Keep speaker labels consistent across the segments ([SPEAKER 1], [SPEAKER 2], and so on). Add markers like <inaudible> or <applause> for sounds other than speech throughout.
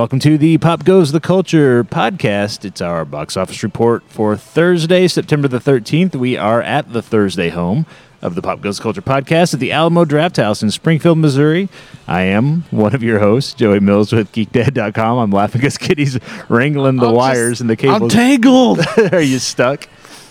[SPEAKER 1] Welcome to the Pop Goes the Culture podcast. It's our box office report for Thursday, September the 13th. We are at the Thursday home of the Pop Goes the Culture podcast at the Alamo Drafthouse in Springfield, Missouri. I am one of your hosts, Joey Mills with GeekDad.com. I'm laughing because Kitty's wrangling the
[SPEAKER 2] I'm
[SPEAKER 1] wires
[SPEAKER 2] just-
[SPEAKER 1] and the
[SPEAKER 2] cable.
[SPEAKER 1] I'm
[SPEAKER 2] tangled. <laughs>
[SPEAKER 1] are you stuck?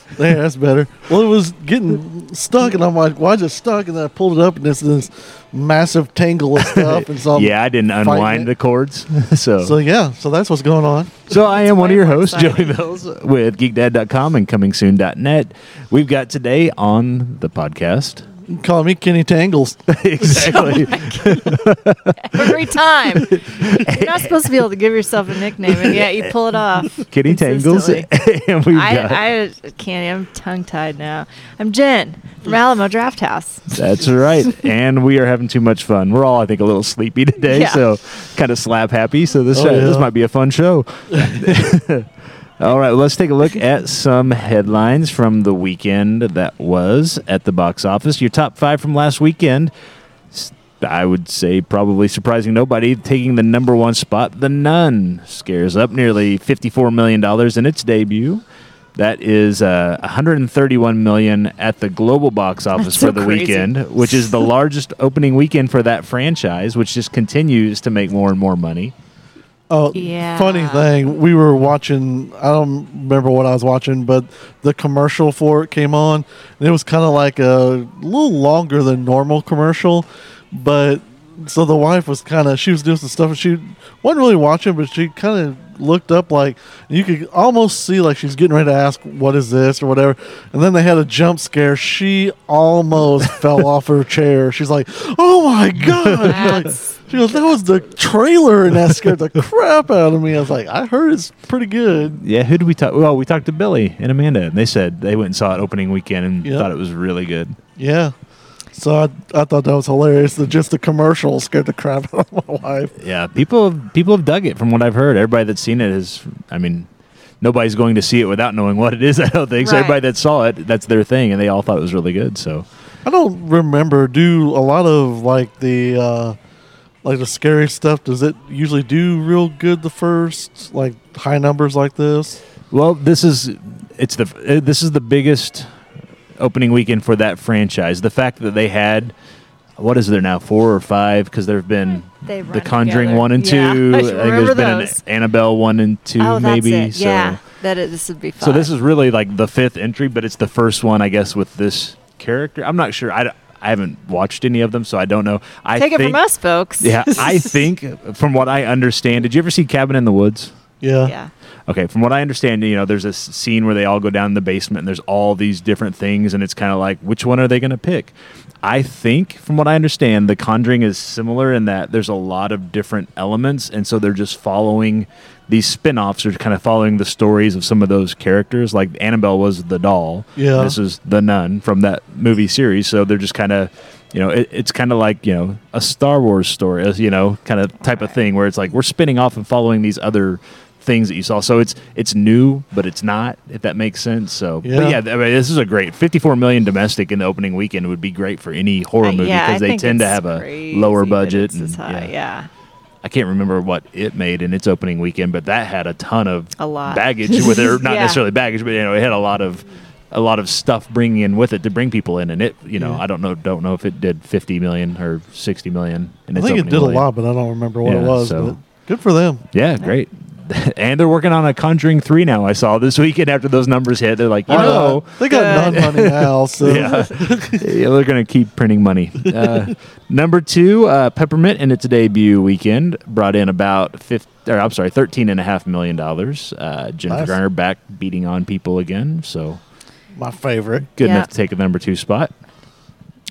[SPEAKER 1] <laughs>
[SPEAKER 2] there, that's better. Well, it was getting stuck, and I'm like, why is it stuck? And then I pulled it up, and it's this massive tangle of <laughs> stuff. And so, I'm
[SPEAKER 1] yeah, I didn't unwind
[SPEAKER 2] it.
[SPEAKER 1] the cords. <laughs> so,
[SPEAKER 2] So yeah, so that's what's going on.
[SPEAKER 1] So I am one of your
[SPEAKER 3] more
[SPEAKER 1] hosts, Joey. Mills, with GeekDad.com and ComingSoon.net. We've got today on the podcast.
[SPEAKER 2] You can Call me Kenny Tangles. <laughs>
[SPEAKER 1] exactly. <laughs>
[SPEAKER 3] Every time. You're not supposed to be able to give yourself a nickname, and yet you pull it off.
[SPEAKER 1] Kitty Tangles. <laughs> and we've got,
[SPEAKER 3] I, I can't. I'm tongue tied now. I'm Jen from Alamo Drafthouse.
[SPEAKER 1] that's right. And we are having too much fun. We're all, I think, a little sleepy today,
[SPEAKER 3] Yeah.
[SPEAKER 1] so kind of slap happy. So this,
[SPEAKER 2] Oh,
[SPEAKER 1] uh, this might be a fun show. All right, let's take a look at some headlines from the weekend that was at the box office. Your top five from last weekend. I would say probably surprising nobody. Taking the number one spot, The Nun scares up nearly $54 million in its debut. That is uh, 131 million at the global box office
[SPEAKER 3] That's
[SPEAKER 1] for
[SPEAKER 3] so
[SPEAKER 1] the
[SPEAKER 3] crazy.
[SPEAKER 1] weekend, which is the largest opening weekend for that franchise, which just continues to make more and more money.
[SPEAKER 2] Oh,
[SPEAKER 3] Yeah.
[SPEAKER 2] funny thing. We were watching. I don't remember what I was watching, but the commercial for it came on, and it was kind of like a little longer than normal commercial. But so the wife was kind of she was doing some stuff, and she wasn't really watching, but she kind of looked up like you could almost see like she's getting ready to ask what is this or whatever and then they had a jump scare she almost <laughs> fell off her chair she's like oh my god she goes, that was the trailer, and that scared the <laughs> crap out of me. I was like, I heard it's pretty good.
[SPEAKER 1] Yeah, who did we talk? Well, we talked to Billy and Amanda, and they said they went and saw it opening weekend and
[SPEAKER 2] Yep.
[SPEAKER 1] thought it was really good.
[SPEAKER 2] Yeah. So I, I thought that was hilarious. That just the commercial scared the crap out of my wife.
[SPEAKER 1] Yeah, people have, people have dug it from what I've heard. Everybody that's seen it is, I mean, nobody's going to see it without knowing what it is. <laughs> I don't think so.
[SPEAKER 3] Right.
[SPEAKER 1] Everybody that saw it, that's their thing, and they all thought it was really good. So
[SPEAKER 2] I don't remember. Do a lot of like the uh, like the scary stuff? Does it usually do real good the first like high numbers like this?
[SPEAKER 1] Well, this is it's the uh, this is the biggest opening weekend for that franchise. The fact that they had what is there now four or five because there have been
[SPEAKER 3] They
[SPEAKER 1] the Conjuring
[SPEAKER 3] together.
[SPEAKER 1] one and
[SPEAKER 3] Yeah,
[SPEAKER 1] two. <laughs>
[SPEAKER 3] I
[SPEAKER 1] think
[SPEAKER 3] remember
[SPEAKER 1] there's been
[SPEAKER 3] those.
[SPEAKER 1] an Annabelle one and two
[SPEAKER 3] oh,
[SPEAKER 1] maybe.
[SPEAKER 3] That's it.
[SPEAKER 1] So
[SPEAKER 3] yeah, that is, this would be fun.
[SPEAKER 1] so this is really like the fifth entry, but it's the first one I guess with this character. I'm not sure. I, d- I haven't watched any of them, so I don't know. I
[SPEAKER 3] take it from us, folks.
[SPEAKER 1] Yeah, I <laughs> think from what I understand. Did you ever see Cabin in the Woods?
[SPEAKER 2] Yeah.
[SPEAKER 3] yeah.
[SPEAKER 1] Okay, from what I understand, you know, there's a s- scene where they all go down in the basement and there's all these different things, and it's kind of like, which one are they going to pick? I think, from what I understand, The Conjuring is similar in that there's a lot of different elements, and so they're just following these spin offs are kind of following the stories of some of those characters. Like Annabelle was the doll.
[SPEAKER 2] Yeah.
[SPEAKER 1] This is the nun from that movie series. So they're just kind of, you know, it, it's kind of like, you know, a Star Wars story, as, you know, kind of type of thing where it's like we're spinning off and following these other things that you saw. So it's it's new, but it's not, if that makes sense. So,
[SPEAKER 2] Yeah.
[SPEAKER 1] but yeah, I mean, this is a great 54 million domestic in the opening weekend would be great for any horror
[SPEAKER 3] Uh,
[SPEAKER 1] movie
[SPEAKER 3] yeah,
[SPEAKER 1] because
[SPEAKER 3] I
[SPEAKER 1] they tend to have a lower budget. and,
[SPEAKER 3] high, yeah.
[SPEAKER 1] I can't remember what it made in its opening weekend, but that had a ton of
[SPEAKER 3] A lot.
[SPEAKER 1] baggage with it, <laughs> not
[SPEAKER 3] Yeah.
[SPEAKER 1] necessarily baggage, but you know, it had a lot of a lot of stuff bringing in with it to bring people in, and it, you know,
[SPEAKER 2] Yeah.
[SPEAKER 1] I don't know, don't know if it did 50 million or 60 million. In
[SPEAKER 2] I
[SPEAKER 1] its
[SPEAKER 2] think it
[SPEAKER 1] opening
[SPEAKER 2] did a lot, but I don't remember what
[SPEAKER 1] Yeah,
[SPEAKER 2] it was.
[SPEAKER 1] so-
[SPEAKER 2] But good for them.
[SPEAKER 1] Yeah, great. <laughs> and they're working on a Conjuring three now. I saw this weekend after those numbers hit. They're like, you
[SPEAKER 2] Why
[SPEAKER 1] know,
[SPEAKER 2] not? they got
[SPEAKER 3] Good.
[SPEAKER 2] none money now, <laughs> so
[SPEAKER 1] yeah. yeah, they're going to keep printing money. Uh, <laughs> number two, uh, Peppermint in its debut weekend brought in about 50, or I'm sorry, thirteen and a half million dollars. Uh, Jennifer
[SPEAKER 2] Nice.
[SPEAKER 1] Garner back beating on people again, so
[SPEAKER 2] my favorite.
[SPEAKER 1] good
[SPEAKER 3] Yeah.
[SPEAKER 1] enough to take the number two spot.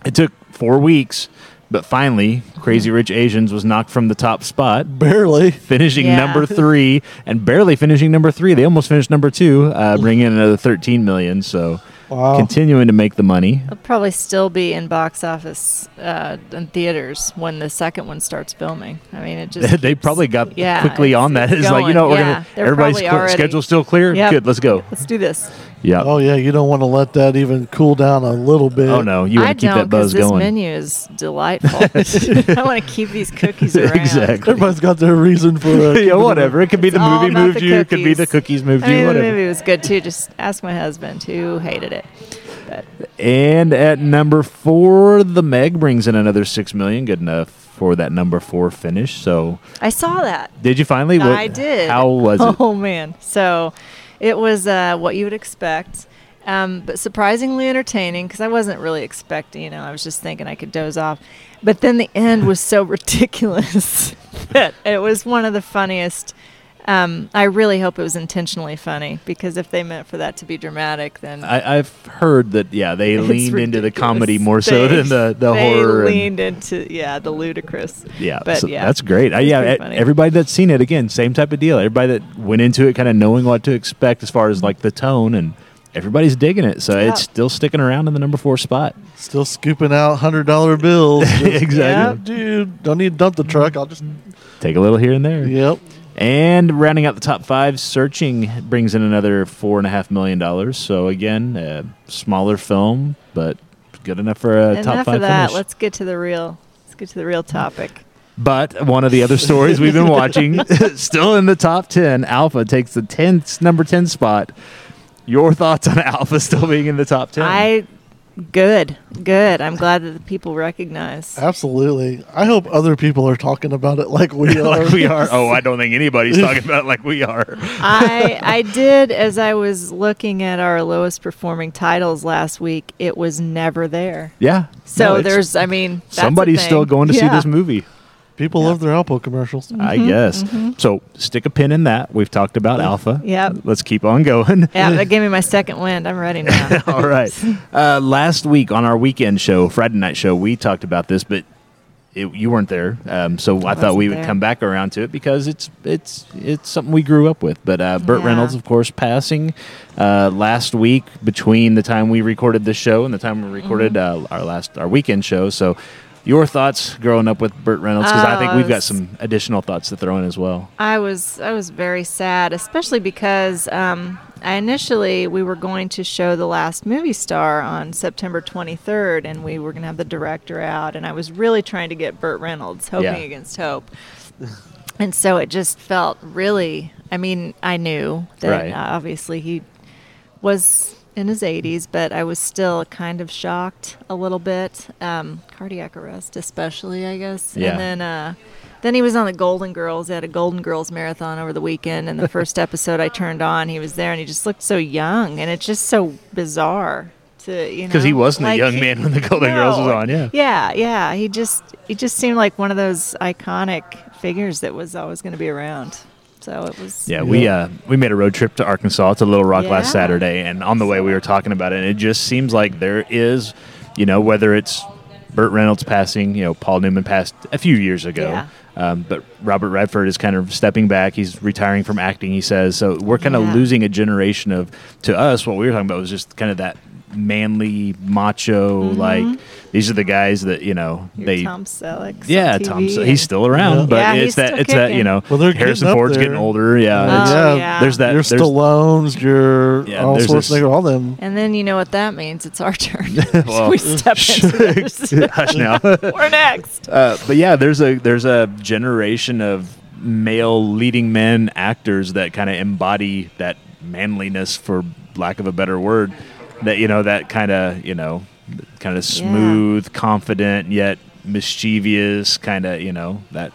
[SPEAKER 1] It took four weeks, but finally, Crazy Rich Asians was knocked from the top spot
[SPEAKER 2] Barely.
[SPEAKER 1] finishing
[SPEAKER 3] Yeah.
[SPEAKER 1] number three and barely finishing number three. They almost finished number two, uh, bringing in another 13 million. So
[SPEAKER 2] Wow.
[SPEAKER 1] continuing to make the money.
[SPEAKER 3] It'll probably still be in box office uh, in theaters when the second one starts filming. I mean, it <laughs> just
[SPEAKER 1] they
[SPEAKER 3] keeps-
[SPEAKER 1] probably got
[SPEAKER 3] yeah,
[SPEAKER 1] quickly
[SPEAKER 3] it's-
[SPEAKER 1] on that.
[SPEAKER 3] it's
[SPEAKER 1] It's like you know we're
[SPEAKER 3] Yeah,
[SPEAKER 1] gonna
[SPEAKER 3] they're
[SPEAKER 1] everybody's
[SPEAKER 3] probably
[SPEAKER 1] cl-
[SPEAKER 3] already-
[SPEAKER 1] schedule's still clear.
[SPEAKER 3] Yep.
[SPEAKER 1] Good, let's go.
[SPEAKER 3] Let's do this.
[SPEAKER 1] Yeah.
[SPEAKER 2] Oh yeah, you don't want to let that even cool down a little bit.
[SPEAKER 1] Oh no, you
[SPEAKER 3] I
[SPEAKER 1] want to keep
[SPEAKER 3] don't
[SPEAKER 1] that buzz
[SPEAKER 3] this
[SPEAKER 1] going.
[SPEAKER 3] menu is delightful. <laughs> I want to keep these cookies <laughs> around.
[SPEAKER 1] Exactly.
[SPEAKER 2] Everybody's got their reason for uh, <laughs>
[SPEAKER 1] yeah, whatever. It could be
[SPEAKER 3] It's
[SPEAKER 1] the movie moved
[SPEAKER 3] the
[SPEAKER 1] you. It could be the
[SPEAKER 3] cookies.
[SPEAKER 1] cookies moved
[SPEAKER 3] I mean,
[SPEAKER 1] you.
[SPEAKER 3] the
[SPEAKER 1] Whatever.
[SPEAKER 3] movie was good too. Just ask my husband who hated it. But
[SPEAKER 1] And at number four, the Meg brings in another six million. Good enough for that number four finish. So,
[SPEAKER 3] I saw that.
[SPEAKER 1] did you finally? What-
[SPEAKER 3] I did.
[SPEAKER 1] How was it?
[SPEAKER 3] Oh man! So it was uh, what you would expect, um, but surprisingly entertaining because I wasn't really expecting. You know, I was just thinking I could doze off, but then the end was so <laughs> ridiculous <laughs> that it was one of the funniest. Um, I really hope it was intentionally funny because if they meant for that to be dramatic, then
[SPEAKER 1] I, I've heard that. Yeah, they <laughs> leaned into the comedy more so than the the
[SPEAKER 3] they
[SPEAKER 1] horror. and-
[SPEAKER 3] leaned into yeah the ludicrous.
[SPEAKER 1] Yeah,
[SPEAKER 3] But,
[SPEAKER 1] so
[SPEAKER 3] yeah,
[SPEAKER 1] that's great.
[SPEAKER 3] It's
[SPEAKER 1] yeah,
[SPEAKER 3] pretty funny.
[SPEAKER 1] everybody that's seen it again, same type of deal. Everybody that went into it kind of knowing what to expect as far as like the tone, and everybody's digging it. So
[SPEAKER 3] Yeah.
[SPEAKER 1] it's still sticking around in the number four spot.
[SPEAKER 2] Still scooping out hundred dollar bills. <laughs> Just,
[SPEAKER 1] exactly.
[SPEAKER 2] Dude, don't need to dump the truck. I'll just.
[SPEAKER 1] Take a little here and there.
[SPEAKER 2] Yep.
[SPEAKER 1] And rounding out the top five, Searching brings in another four and a half million dollars. So again, a smaller film, but good enough for a top
[SPEAKER 3] Enough
[SPEAKER 1] five
[SPEAKER 3] of that.
[SPEAKER 1] finish.
[SPEAKER 3] Let's get to the real. Let's get to the real topic.
[SPEAKER 1] But one of the other stories we've been watching, <laughs> <laughs> still in the top 10, Alpha takes the 10th, number 10 spot. Your thoughts on Alpha still being in the top 10?
[SPEAKER 3] I good, good. I'm glad that the people recognize.
[SPEAKER 2] Absolutely. I hope other people are talking about it like we <laughs> are.
[SPEAKER 1] like we are. Oh, I don't think anybody's <laughs> talking about it like we are.
[SPEAKER 3] I I did as I was looking at our lowest performing titles last week. It was never there.
[SPEAKER 1] Yeah.
[SPEAKER 3] So
[SPEAKER 1] No,
[SPEAKER 3] there's, I mean, that's
[SPEAKER 1] somebody's still going to see this movie.
[SPEAKER 2] People love their Alpo commercials.
[SPEAKER 3] Mm-hmm.
[SPEAKER 1] I guess. So stick a pin in that. We've talked about Alpha.
[SPEAKER 3] Yep.
[SPEAKER 1] Let's keep on going.
[SPEAKER 3] Yeah, <laughs> that gave me my second wind. I'm ready now. <laughs>
[SPEAKER 1] All right. <laughs> Uh, last week on our weekend show, Friday night show, we talked about this, but it, you weren't there. Um, so I, thought
[SPEAKER 3] wasn't
[SPEAKER 1] we would
[SPEAKER 3] there.
[SPEAKER 1] come back around to it because it's it's it's something we grew up with. But uh, Burt
[SPEAKER 3] Yeah.
[SPEAKER 1] Reynolds, of course, passing uh, last week between the time we recorded this show and the time we recorded
[SPEAKER 3] Mm-hmm.
[SPEAKER 1] uh, our last our weekend show. So. Your thoughts growing up with Burt Reynolds? Because I think we've got some additional thoughts to throw in as well.
[SPEAKER 3] I was I was very sad, especially because um, I initially we were going to show the last movie star on September 23rd, and we were going to have the director out, and I was really trying to get Burt Reynolds, hoping
[SPEAKER 1] Yeah.
[SPEAKER 3] against hope, and so it just felt really. I mean, I knew that
[SPEAKER 1] Right.
[SPEAKER 3] uh, obviously he was in his 80s, but I was still kind of shocked a little bit. Um, cardiac arrest, especially, I guess.
[SPEAKER 1] Yeah.
[SPEAKER 3] And then, uh, then he was on the Golden Girls. They had a Golden Girls marathon over the weekend, and the <laughs> first episode I turned on, he was there, and he just looked so young, and it's just so bizarre to you know.
[SPEAKER 1] Because he wasn't
[SPEAKER 3] like,
[SPEAKER 1] a young man when the Golden Girls was on, yeah.
[SPEAKER 3] Yeah, yeah. He just he just seemed like one of those iconic figures that was always going to be around. So it was.
[SPEAKER 1] Yeah, we uh, we made a road trip to Arkansas to Little Rock last Saturday, and on the way we were talking about it, and it just seems like there is, you know, whether it's Burt Reynolds passing, you know, Paul Newman passed a few years ago,
[SPEAKER 3] Yeah.
[SPEAKER 1] um, but Robert Redford is kind of stepping back. He's retiring from acting. He says so. We're kind of
[SPEAKER 3] Yeah.
[SPEAKER 1] losing a generation of. To us, what we were talking about was just kind of that manly, macho, like these are the guys that you know
[SPEAKER 3] Mm-hmm. Your
[SPEAKER 1] they.
[SPEAKER 3] Tom Selleck.
[SPEAKER 1] yeah, Tom. He's still around,
[SPEAKER 2] Yeah.
[SPEAKER 1] but
[SPEAKER 3] Yeah,
[SPEAKER 1] it's that
[SPEAKER 3] still
[SPEAKER 1] it's that you know.
[SPEAKER 2] Well, they're
[SPEAKER 1] Harrison
[SPEAKER 2] getting
[SPEAKER 1] Ford's
[SPEAKER 2] there.
[SPEAKER 1] getting older. Yeah,
[SPEAKER 3] Oh,
[SPEAKER 2] yeah,
[SPEAKER 3] yeah.
[SPEAKER 1] there's that.
[SPEAKER 2] your
[SPEAKER 1] there's,
[SPEAKER 2] Stallones, your
[SPEAKER 1] Yeah,
[SPEAKER 2] all
[SPEAKER 1] there's this-
[SPEAKER 2] Schwarzenegger, all them.
[SPEAKER 3] And then you know what that means. It's our turn. <laughs> <laughs>
[SPEAKER 1] Well,
[SPEAKER 3] we step <laughs> into this.
[SPEAKER 1] Hush now.
[SPEAKER 3] We're next.
[SPEAKER 1] Uh, but yeah, there's a there's a generation of male leading men actors that kind of embody that manliness, for lack of a better word. That you know that kind of you know kind of smooth, confident yet mischievous kind of you know that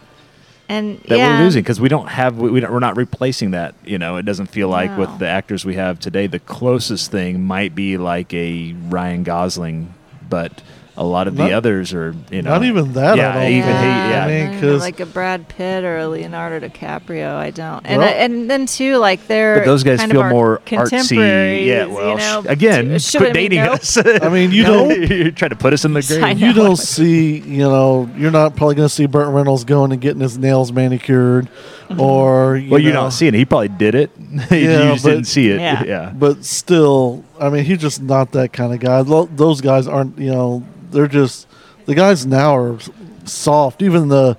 [SPEAKER 3] And
[SPEAKER 1] that
[SPEAKER 3] yeah,
[SPEAKER 1] we're losing because we don't have we, we don't, we're not replacing that you know. It doesn't feel like
[SPEAKER 3] No.
[SPEAKER 1] with the actors we have today the closest thing might be like a Ryan Gosling but a lot of
[SPEAKER 2] Not-
[SPEAKER 1] the others are you know
[SPEAKER 2] Not even that.
[SPEAKER 1] yeah
[SPEAKER 2] I don't
[SPEAKER 1] even
[SPEAKER 2] think.
[SPEAKER 1] he
[SPEAKER 3] Yeah,
[SPEAKER 1] yeah
[SPEAKER 2] I mean,
[SPEAKER 3] not even
[SPEAKER 2] 'cause-
[SPEAKER 3] like a Brad Pitt or a Leonardo DiCaprio, I don't. And
[SPEAKER 2] Well-
[SPEAKER 3] and then too, like they're
[SPEAKER 1] but those guys
[SPEAKER 3] kind
[SPEAKER 1] feel
[SPEAKER 3] of
[SPEAKER 1] more artsy yeah well
[SPEAKER 3] you know,
[SPEAKER 1] again
[SPEAKER 3] should-
[SPEAKER 1] quit dating
[SPEAKER 3] nope.
[SPEAKER 1] us <laughs>
[SPEAKER 2] I mean, you <laughs>
[SPEAKER 3] No.
[SPEAKER 2] don't.
[SPEAKER 1] you're trying to put us in the
[SPEAKER 3] I
[SPEAKER 1] grave.
[SPEAKER 2] You don't see, you know, you're not probably going to see Burt Reynolds going and getting his nails manicured,
[SPEAKER 3] Mm-hmm.
[SPEAKER 2] or you
[SPEAKER 1] well you're not seeing it he probably did it <laughs> you
[SPEAKER 2] Yeah,
[SPEAKER 1] just
[SPEAKER 2] but-
[SPEAKER 1] didn't see it
[SPEAKER 3] Yeah.
[SPEAKER 1] yeah
[SPEAKER 2] But still, I mean, he's just not that kind of guy. Those guys aren't, you know, they're just the guys now are soft. Even the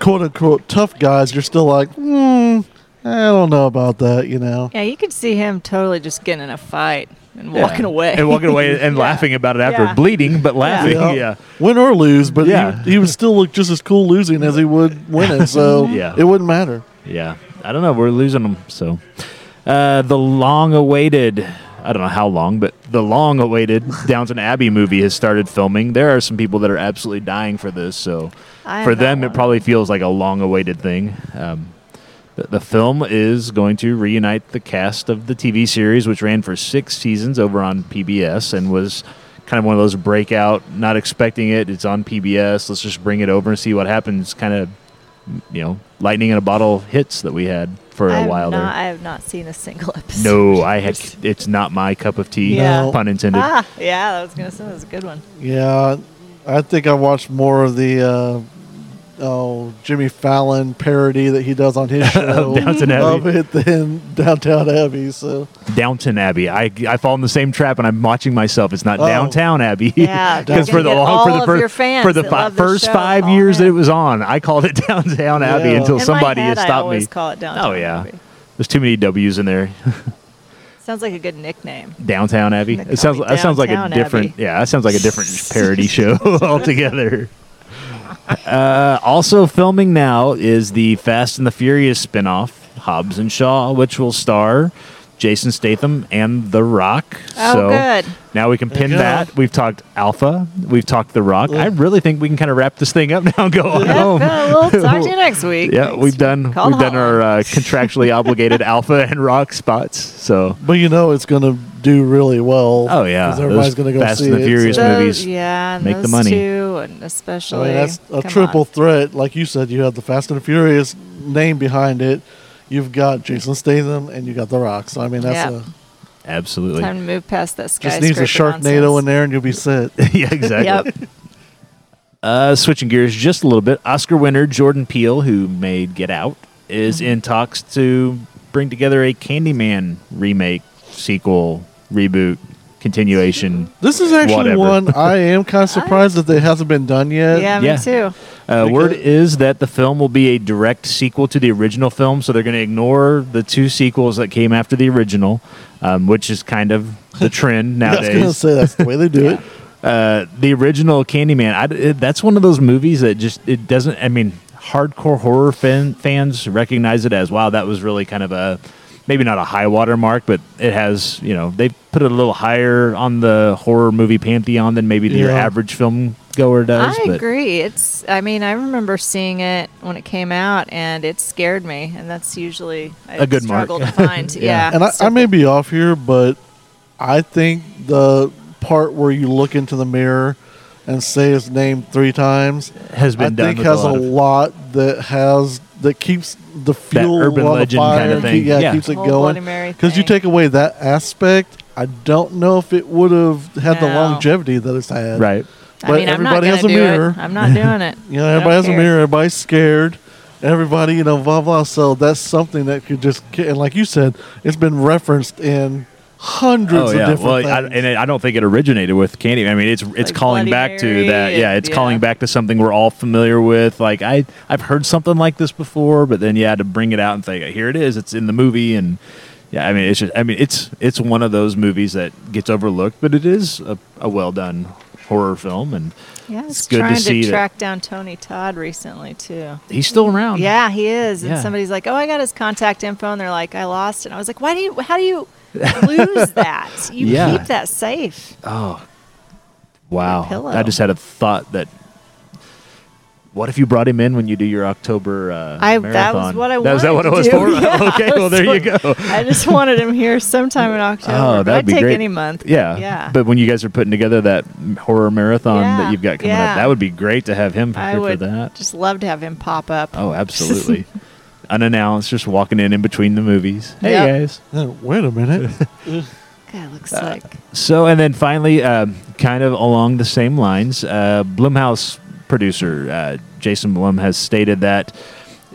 [SPEAKER 2] quote unquote tough guys, you're still like, hmm, I don't know about that. You know.
[SPEAKER 3] Yeah, you could see him totally just getting in a fight and
[SPEAKER 1] Yeah.
[SPEAKER 3] walking away.
[SPEAKER 1] and walking away and <laughs>
[SPEAKER 3] Yeah.
[SPEAKER 1] laughing about it after,
[SPEAKER 3] Yeah.
[SPEAKER 1] bleeding but laughing. Yeah.
[SPEAKER 2] Win or lose, but
[SPEAKER 1] Yeah.
[SPEAKER 2] he, he would still look just as cool losing as he would <laughs> winning. So
[SPEAKER 1] Yeah.
[SPEAKER 2] it wouldn't matter.
[SPEAKER 1] Yeah, I don't know. We're losing them. So, uh, the long-awaited. I don't know how long, but the long-awaited <laughs> Downton Abbey movie has started filming. There are some people that are absolutely dying for this. So,
[SPEAKER 3] I
[SPEAKER 1] for them, it probably feels like a long-awaited thing. Um, the, the film is going to reunite the cast of the TV series, which ran for six seasons over on PBS and was kind of one of those breakout. Not expecting it. It's on PBS. Let's just bring it over and see what happens. Kind of, you know, lightning in a bottle hits that we had for
[SPEAKER 3] I
[SPEAKER 1] a while
[SPEAKER 3] not,
[SPEAKER 1] there.
[SPEAKER 3] I have not seen a single <laughs> episode.
[SPEAKER 1] No, I had. It's not my cup of tea.
[SPEAKER 3] Yeah.
[SPEAKER 1] Pun intended.
[SPEAKER 3] Ah, yeah, I was gonna say that was a good one.
[SPEAKER 2] Yeah, I think I watched more of the uh, oh Jimmy Fallon parody that he does on his <laughs> show
[SPEAKER 1] Downton Abbey.
[SPEAKER 2] of it than <laughs> Downtown Abbey. So
[SPEAKER 1] Downton Abbey. I I fall in the same trap, and I'm watching myself. It's not
[SPEAKER 2] Oh.
[SPEAKER 1] Downtown Abbey.
[SPEAKER 3] Yeah, <laughs>
[SPEAKER 1] because for the
[SPEAKER 3] get
[SPEAKER 1] long, for
[SPEAKER 3] all
[SPEAKER 1] the
[SPEAKER 3] of
[SPEAKER 1] first
[SPEAKER 3] fans
[SPEAKER 1] for the
[SPEAKER 3] that
[SPEAKER 1] fi-
[SPEAKER 3] love the
[SPEAKER 1] first
[SPEAKER 3] show
[SPEAKER 1] five years that
[SPEAKER 3] in.
[SPEAKER 1] it was on, I called it Downtown Abbey
[SPEAKER 2] Yeah.
[SPEAKER 1] until
[SPEAKER 3] In
[SPEAKER 1] somebody
[SPEAKER 3] my head,
[SPEAKER 1] has
[SPEAKER 3] I
[SPEAKER 1] stopped
[SPEAKER 3] always
[SPEAKER 1] me.
[SPEAKER 3] call it Downtown
[SPEAKER 1] oh yeah,
[SPEAKER 3] Abbey.
[SPEAKER 1] there's too many W's in there.
[SPEAKER 3] Sounds like a good nickname.
[SPEAKER 1] Downtown Abbey.
[SPEAKER 3] They
[SPEAKER 1] It
[SPEAKER 3] call
[SPEAKER 1] sounds
[SPEAKER 3] me
[SPEAKER 1] that sounds like a
[SPEAKER 3] Downtown
[SPEAKER 1] different
[SPEAKER 3] Abbey.
[SPEAKER 1] yeah. That sounds like a different parody show altogether. Uh, also filming now is the Fast and the Furious spinoff, Hobbs and Shaw, which will star Jason Statham and The Rock.
[SPEAKER 3] Oh,
[SPEAKER 1] so
[SPEAKER 3] good.
[SPEAKER 1] now we can pin that. We've talked Alpha. We've talked The Rock. I really think we can kind of wrap this thing up <laughs> now and go on
[SPEAKER 3] Yeah,
[SPEAKER 1] home.
[SPEAKER 3] well, we'll talk to you <laughs> next week.
[SPEAKER 1] Yeah,
[SPEAKER 3] Thanks
[SPEAKER 1] we've done
[SPEAKER 3] calling
[SPEAKER 1] we've done our uh, contractually <laughs> obligated Alpha and Rock spots. So
[SPEAKER 2] but you know it's going to do really well.
[SPEAKER 1] Oh, yeah,
[SPEAKER 2] everybody's
[SPEAKER 1] Those
[SPEAKER 2] going to go
[SPEAKER 1] Fast
[SPEAKER 2] see
[SPEAKER 1] and the
[SPEAKER 2] it.
[SPEAKER 1] Furious
[SPEAKER 2] so-
[SPEAKER 3] Those-
[SPEAKER 1] movies
[SPEAKER 3] yeah, and
[SPEAKER 1] make the money.
[SPEAKER 3] Two, and
[SPEAKER 2] I
[SPEAKER 3] especially
[SPEAKER 2] mean, that's a
[SPEAKER 3] come
[SPEAKER 2] triple
[SPEAKER 3] on.
[SPEAKER 2] threat. Like you said, you have the Fast and the Furious name behind it. You've got Jason Statham and you got The Rock. So I mean, that's
[SPEAKER 3] Yeah.
[SPEAKER 2] a
[SPEAKER 1] absolutely,
[SPEAKER 3] Time to move past that
[SPEAKER 2] just
[SPEAKER 3] skyscraper
[SPEAKER 2] needs a Sharknado
[SPEAKER 3] nonsense.
[SPEAKER 2] in there and you'll be set. <laughs>
[SPEAKER 1] yeah, exactly.
[SPEAKER 3] Yep.
[SPEAKER 1] Uh, switching gears just a little bit, Oscar winner Jordan Peele, who made Get Out, is
[SPEAKER 3] Mm-hmm.
[SPEAKER 1] in talks to bring together a Candyman remake, sequel, reboot, continuation.
[SPEAKER 2] This is actually
[SPEAKER 1] Whatever.
[SPEAKER 2] one <laughs> I am kind of surprised that it hasn't been done yet.
[SPEAKER 3] Yeah, me
[SPEAKER 1] Yeah.
[SPEAKER 3] too.
[SPEAKER 1] Uh, word is that the film will be a direct sequel to the original film, so they're going to ignore the two sequels that came after the original, um, which is kind of the <laughs> trend
[SPEAKER 2] I was going to
[SPEAKER 1] nowadays.
[SPEAKER 2] say that's the way they do <laughs> it.
[SPEAKER 1] uh, the original Candyman, I, it, that's one of those movies that just it doesn't. I mean, hardcore horror fan, fans recognize it as wow, that was really kind of a maybe not a high water mark, but it has you know they put it a little higher on the horror movie pantheon than maybe your average film goer does.
[SPEAKER 3] I
[SPEAKER 1] but
[SPEAKER 3] agree. It's. I mean, I remember seeing it when it came out, and it scared me. And that's usually I
[SPEAKER 1] A good mark.
[SPEAKER 3] struggle to <laughs> find.
[SPEAKER 1] Yeah.
[SPEAKER 3] yeah.
[SPEAKER 2] And I, I may be off here, but I think the part where you look into the mirror and say his name three times,
[SPEAKER 1] has been
[SPEAKER 2] I
[SPEAKER 1] done
[SPEAKER 2] think has
[SPEAKER 1] a
[SPEAKER 2] a
[SPEAKER 1] lot of-
[SPEAKER 2] lot that has that keeps the fuel
[SPEAKER 1] urban
[SPEAKER 2] on the
[SPEAKER 1] legend
[SPEAKER 2] fire.
[SPEAKER 1] kinda thing.
[SPEAKER 2] Yeah,
[SPEAKER 1] Yeah.
[SPEAKER 2] keeps it
[SPEAKER 3] Whole
[SPEAKER 2] going.
[SPEAKER 3] Mary
[SPEAKER 2] Because you
[SPEAKER 3] thing.
[SPEAKER 2] take away that aspect, I don't know if it would have had the
[SPEAKER 3] No.
[SPEAKER 2] longevity that it's had.
[SPEAKER 1] right.
[SPEAKER 3] I
[SPEAKER 2] but
[SPEAKER 3] mean, I'm not
[SPEAKER 2] everybody
[SPEAKER 3] gonna
[SPEAKER 2] has a
[SPEAKER 3] do
[SPEAKER 2] mirror.
[SPEAKER 3] It. I'm not doing it. <laughs>
[SPEAKER 2] You know,
[SPEAKER 3] I don't
[SPEAKER 2] everybody has a mirror. Everybody's scared. Everybody, you know, blah blah. So that's something that could just, and like you said, it's been referenced in hundreds
[SPEAKER 1] Oh yeah.
[SPEAKER 2] of different
[SPEAKER 1] Well, I,
[SPEAKER 2] things.
[SPEAKER 1] and I don't think it originated with Candy. I mean, it's it's
[SPEAKER 3] Like
[SPEAKER 1] calling
[SPEAKER 3] Bloody
[SPEAKER 1] back to
[SPEAKER 3] Mary
[SPEAKER 1] that. Yeah,
[SPEAKER 3] and-
[SPEAKER 1] it's calling back to something we're all familiar with. Like I I've heard something like this before, but then yeah, to bring it out and say here it is. It's in the movie and. Yeah, I mean it's just I mean it's it's one of those movies that gets overlooked, but it is a, a well done horror film, and
[SPEAKER 3] Yeah,
[SPEAKER 1] It's
[SPEAKER 3] it's
[SPEAKER 1] good to
[SPEAKER 3] trying to,
[SPEAKER 1] see that-
[SPEAKER 3] track down Tony Todd recently too.
[SPEAKER 1] he's still around.
[SPEAKER 3] Yeah, he is. And somebody's like, "Oh, I got his contact info," and they're like, "I lost it." And I was like, "Why do you? How do you lose that? You
[SPEAKER 1] Yeah.
[SPEAKER 3] keep that safe."
[SPEAKER 1] Oh, wow! I just had a thought that. What if you brought him in when you do your October uh,
[SPEAKER 3] I
[SPEAKER 1] marathon?
[SPEAKER 3] that was what I
[SPEAKER 1] That was that what
[SPEAKER 3] wanted
[SPEAKER 1] it was
[SPEAKER 3] to
[SPEAKER 1] for?
[SPEAKER 3] do. <laughs> Yeah,
[SPEAKER 1] okay, well there you go.
[SPEAKER 3] I just wanted him here sometime in <laughs> October.
[SPEAKER 1] Oh, that'd
[SPEAKER 3] I'd
[SPEAKER 1] be
[SPEAKER 3] take
[SPEAKER 1] great.
[SPEAKER 3] any month.
[SPEAKER 1] Yeah,
[SPEAKER 3] yeah.
[SPEAKER 1] But when you guys are putting together that horror marathon that you've got coming
[SPEAKER 3] yeah.
[SPEAKER 1] up, that would be great to have him
[SPEAKER 3] I
[SPEAKER 1] here for that.
[SPEAKER 3] just love to have him pop up.
[SPEAKER 1] Oh, absolutely. <laughs> Unannounced, just walking in in between the movies. Hey
[SPEAKER 3] Yep.
[SPEAKER 1] guys.
[SPEAKER 2] Uh, wait a minute. <laughs>
[SPEAKER 3] God, looks
[SPEAKER 1] Uh,
[SPEAKER 3] like
[SPEAKER 1] So, and then finally, um, kind of along the same lines, uh, Blumhouse producer uh, Jason Blum has stated that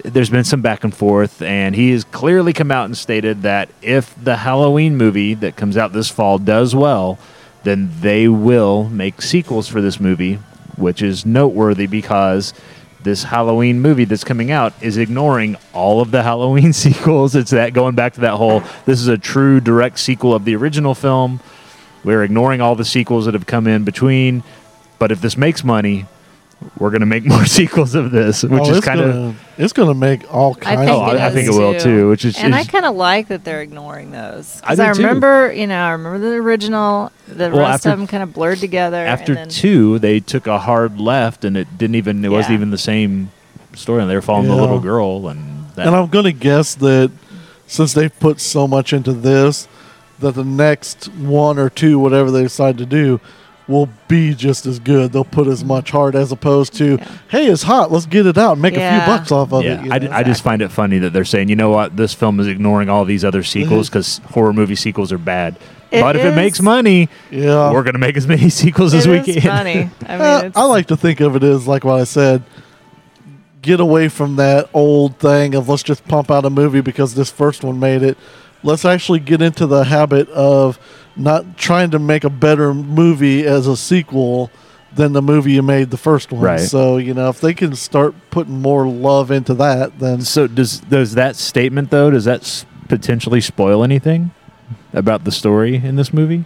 [SPEAKER 1] there's been some back and forth, and he has clearly come out and stated that if the Halloween movie that comes out this fall does well, then they will make sequels for this movie, which is noteworthy because this Halloween movie that's coming out is ignoring all of the Halloween <laughs> sequels. It's that going back to that whole this is a true direct sequel of the original film. We're ignoring all the sequels that have come in between. But if this makes money, we're going to make <laughs> more sequels of this, which
[SPEAKER 2] Oh,
[SPEAKER 1] is kind of.
[SPEAKER 2] it's going to make all kinds.
[SPEAKER 3] think
[SPEAKER 1] Oh,
[SPEAKER 2] of
[SPEAKER 3] it
[SPEAKER 1] I, I think it will
[SPEAKER 3] too.
[SPEAKER 1] too. Which is,
[SPEAKER 3] and I kind of like that they're ignoring those
[SPEAKER 1] I
[SPEAKER 3] because
[SPEAKER 1] do
[SPEAKER 3] I,
[SPEAKER 1] too.
[SPEAKER 3] remember, you know, I remember the original. The
[SPEAKER 1] Well,
[SPEAKER 3] rest
[SPEAKER 1] after-
[SPEAKER 3] of them kind of blurred together.
[SPEAKER 1] after
[SPEAKER 3] and then,
[SPEAKER 1] two, they took a hard left, and it didn't even. It wasn't even the same story. And They were following the little girl, and that,
[SPEAKER 2] And I'm going to guess that since they've put so much into this, that the next one or two, whatever they decide to do, will be just as good. They'll put as much heart as opposed to,
[SPEAKER 3] Yeah.
[SPEAKER 2] hey, it's hot, let's get it out and make a few bucks off of
[SPEAKER 1] yeah,
[SPEAKER 2] it. you
[SPEAKER 1] I,
[SPEAKER 2] know?
[SPEAKER 1] I just find it funny that they're saying, you know what, this film is ignoring all these other sequels because horror movie sequels are bad.
[SPEAKER 3] It
[SPEAKER 1] but if it makes money,
[SPEAKER 2] yeah.
[SPEAKER 1] we're going to make as many <laughs> sequels
[SPEAKER 3] it
[SPEAKER 1] as we
[SPEAKER 3] is
[SPEAKER 1] can.
[SPEAKER 3] funny. I <laughs> mean,
[SPEAKER 2] Uh, I like to think of it as like what I said. Get away from that old thing of let's just pump out a movie because this first one made it. Let's actually get into the habit of not trying to make a better movie as a sequel than the movie you made the first one.
[SPEAKER 1] Right.
[SPEAKER 2] So you know if they can start putting more love into that, then
[SPEAKER 1] So does does that statement though? Does that s- potentially spoil anything about the story in this movie?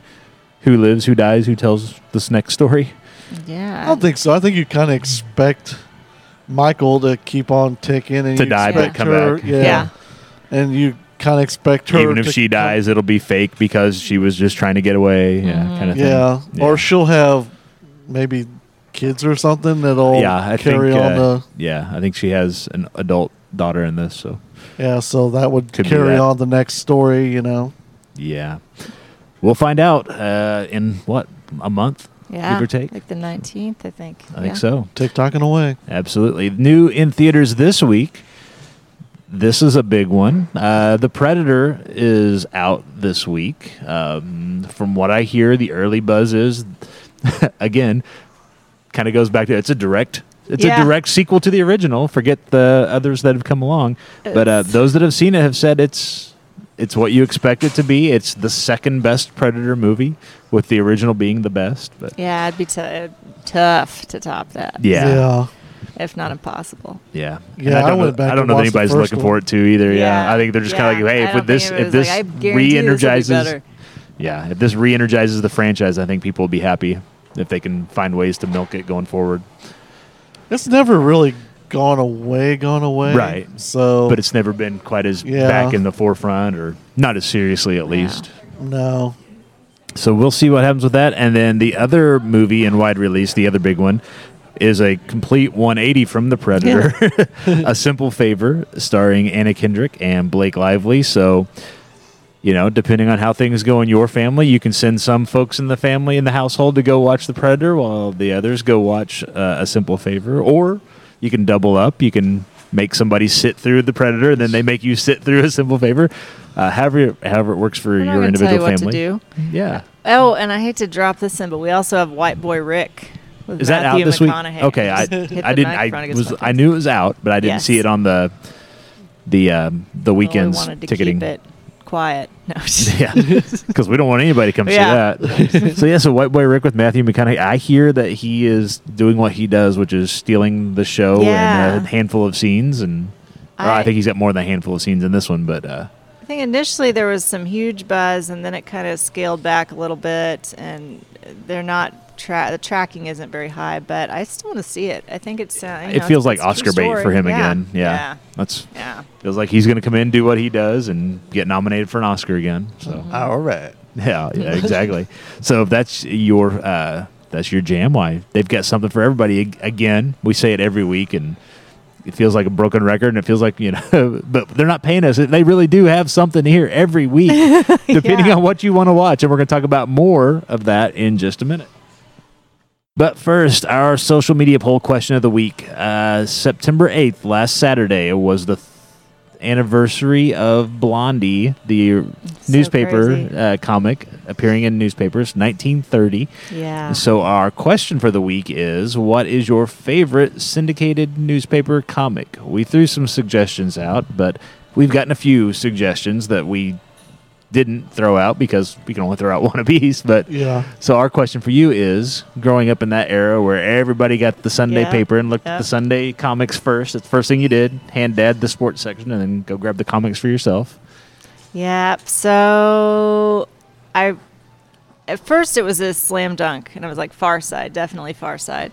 [SPEAKER 1] Who lives? Who dies? Who tells this next story?
[SPEAKER 3] yeah.
[SPEAKER 2] I don't think so. I think you kind of expect Michael to keep on ticking and
[SPEAKER 1] To
[SPEAKER 2] you
[SPEAKER 1] die but
[SPEAKER 2] expect
[SPEAKER 1] come
[SPEAKER 2] her-
[SPEAKER 1] back.
[SPEAKER 2] Yeah.
[SPEAKER 3] Yeah.
[SPEAKER 2] and you kind of expect her
[SPEAKER 1] Even if
[SPEAKER 2] to
[SPEAKER 1] she
[SPEAKER 2] come-
[SPEAKER 1] dies, it'll be fake because she was just trying to get away. Yeah,
[SPEAKER 3] Mhm.
[SPEAKER 1] kind of thing.
[SPEAKER 2] Yeah. or she'll have maybe kids or something that'll
[SPEAKER 1] yeah, I
[SPEAKER 2] carry
[SPEAKER 1] think.
[SPEAKER 2] on
[SPEAKER 1] uh,
[SPEAKER 2] the
[SPEAKER 1] yeah, I think she has an adult daughter in this. So
[SPEAKER 2] yeah. So that would
[SPEAKER 1] Could
[SPEAKER 2] carry
[SPEAKER 1] that.
[SPEAKER 2] on the next story. You know.
[SPEAKER 1] yeah, we'll find out uh, in what a month.
[SPEAKER 3] yeah.
[SPEAKER 1] give or take?
[SPEAKER 3] Like the 19th, I think.
[SPEAKER 1] I
[SPEAKER 3] yeah.
[SPEAKER 1] think so.
[SPEAKER 2] TikToking away.
[SPEAKER 1] Absolutely. New in theaters this week. This is a big one. Uh, the Predator is out this week. Um, from what I hear, the early buzz is, <laughs> again, kind of goes back to it's a direct. It's
[SPEAKER 3] Yeah.
[SPEAKER 1] a direct sequel to the original. Forget the others that have come along, but uh, those that have seen it have said it's it's what you expect it to be. It's the second best Predator movie, with the original being the best. But
[SPEAKER 3] Yeah, it'd be t- tough to top that.
[SPEAKER 1] yeah,
[SPEAKER 2] Yeah.
[SPEAKER 3] If not impossible.
[SPEAKER 1] Yeah,
[SPEAKER 2] Yeah,
[SPEAKER 1] I
[SPEAKER 2] I
[SPEAKER 1] don't,
[SPEAKER 2] went
[SPEAKER 1] know,
[SPEAKER 2] back
[SPEAKER 1] I don't know that anybody's looking
[SPEAKER 2] one.
[SPEAKER 1] forward to either. Yeah,
[SPEAKER 3] Yeah.
[SPEAKER 1] I think they're just kind of like, hey, if
[SPEAKER 3] don't
[SPEAKER 1] this if this
[SPEAKER 3] like, I guarantee this be
[SPEAKER 1] re-energizes,
[SPEAKER 3] better.
[SPEAKER 1] yeah, if this re-energizes the franchise, I think people will be happy if they can find ways to milk it going forward.
[SPEAKER 2] It's never really gone away, gone away.
[SPEAKER 1] Right.
[SPEAKER 2] So,
[SPEAKER 1] But it's never been quite as
[SPEAKER 2] Yeah.
[SPEAKER 1] back in the forefront, or not as seriously at least.
[SPEAKER 2] no.
[SPEAKER 1] So we'll see what happens with that. And then the other movie in wide release, the other big one, is a complete 180 from The Predator. <laughs> a Simple Favor, starring Anna Kendrick and Blake Lively. So, you know, depending on how things go in your family, you can send some folks in the family, in the household, to go watch The Predator while the others go watch uh, A Simple Favor. Or you can double up. You can make somebody sit through The Predator, and then they make you sit through A Simple Favor. Uh, however, however it works for your individual
[SPEAKER 3] you what
[SPEAKER 1] family.
[SPEAKER 3] to do.
[SPEAKER 1] Yeah.
[SPEAKER 3] Oh, and I hate to drop this in, but we also have White Boy Rick. With
[SPEAKER 1] Is that
[SPEAKER 3] Matthew
[SPEAKER 1] out this week?
[SPEAKER 3] McConaughey.
[SPEAKER 1] Okay, I, <laughs>
[SPEAKER 3] just hit
[SPEAKER 1] I
[SPEAKER 3] the
[SPEAKER 1] didn't. I
[SPEAKER 3] against
[SPEAKER 1] was.
[SPEAKER 3] my
[SPEAKER 1] I
[SPEAKER 3] face.
[SPEAKER 1] knew it was out, but I didn't
[SPEAKER 3] Yes.
[SPEAKER 1] see it on the the um, the
[SPEAKER 3] Well, we
[SPEAKER 1] weekend's
[SPEAKER 3] wanted to
[SPEAKER 1] ticketing.
[SPEAKER 3] keep it quiet. <laughs> No.
[SPEAKER 1] Yeah, <laughs> because we don't want anybody to come
[SPEAKER 3] Yeah.
[SPEAKER 1] see that. so yeah, so White Boy Rick with Matthew McConaughey. I hear that he is doing what he does, which is stealing the show
[SPEAKER 3] Yeah.
[SPEAKER 1] in a handful of scenes, and or I,
[SPEAKER 3] I-
[SPEAKER 1] think he's got more than a handful of scenes in this one. But uh,
[SPEAKER 3] I think initially there was some huge buzz, and then it kind of scaled back a little bit, and they're not. Tra- the tracking isn't very high, but I still want to see it. I think it's. Uh, you
[SPEAKER 1] it
[SPEAKER 3] know,
[SPEAKER 1] feels like
[SPEAKER 3] it's
[SPEAKER 1] Oscar bait for him
[SPEAKER 3] Yeah.
[SPEAKER 1] again. Yeah,
[SPEAKER 3] yeah,
[SPEAKER 1] that's
[SPEAKER 3] yeah.
[SPEAKER 1] feels like he's going to come in, do what he does, and get nominated for an Oscar again. So.
[SPEAKER 3] Mm-hmm.
[SPEAKER 2] All right.
[SPEAKER 1] Yeah, yeah, <laughs> exactly. so if that's your uh, that's your jam, why they've got something for everybody. Again, we say it every week, and it feels like a broken record, and it feels like you know, <laughs> but they're not paying us. They really do have something here every week, <laughs> depending
[SPEAKER 3] Yeah.
[SPEAKER 1] on what you want to watch, and we're going to talk about more of that in just a minute. But first, our social media poll question of the week. Uh, September 8th, last Saturday, was the th- anniversary of Blondie, the
[SPEAKER 3] So
[SPEAKER 1] newspaper uh, comic appearing in newspapers, 1930.
[SPEAKER 3] Yeah.
[SPEAKER 1] So, our question for the week is What is your favorite syndicated newspaper comic? We threw some suggestions out, but we've gotten a few suggestions that we didn't throw out because we can only throw out <laughs> one apiece. But
[SPEAKER 2] Yeah.
[SPEAKER 1] so our question for you is: growing up in that era where everybody got the Sunday
[SPEAKER 3] Yeah,
[SPEAKER 1] paper and looked at the Sunday comics first, it's the first thing you did. Hand dad the sports section, and then go grab the comics for yourself.
[SPEAKER 3] Yeah. So I at first it was a slam dunk, and I was like Far Side, definitely Far Side.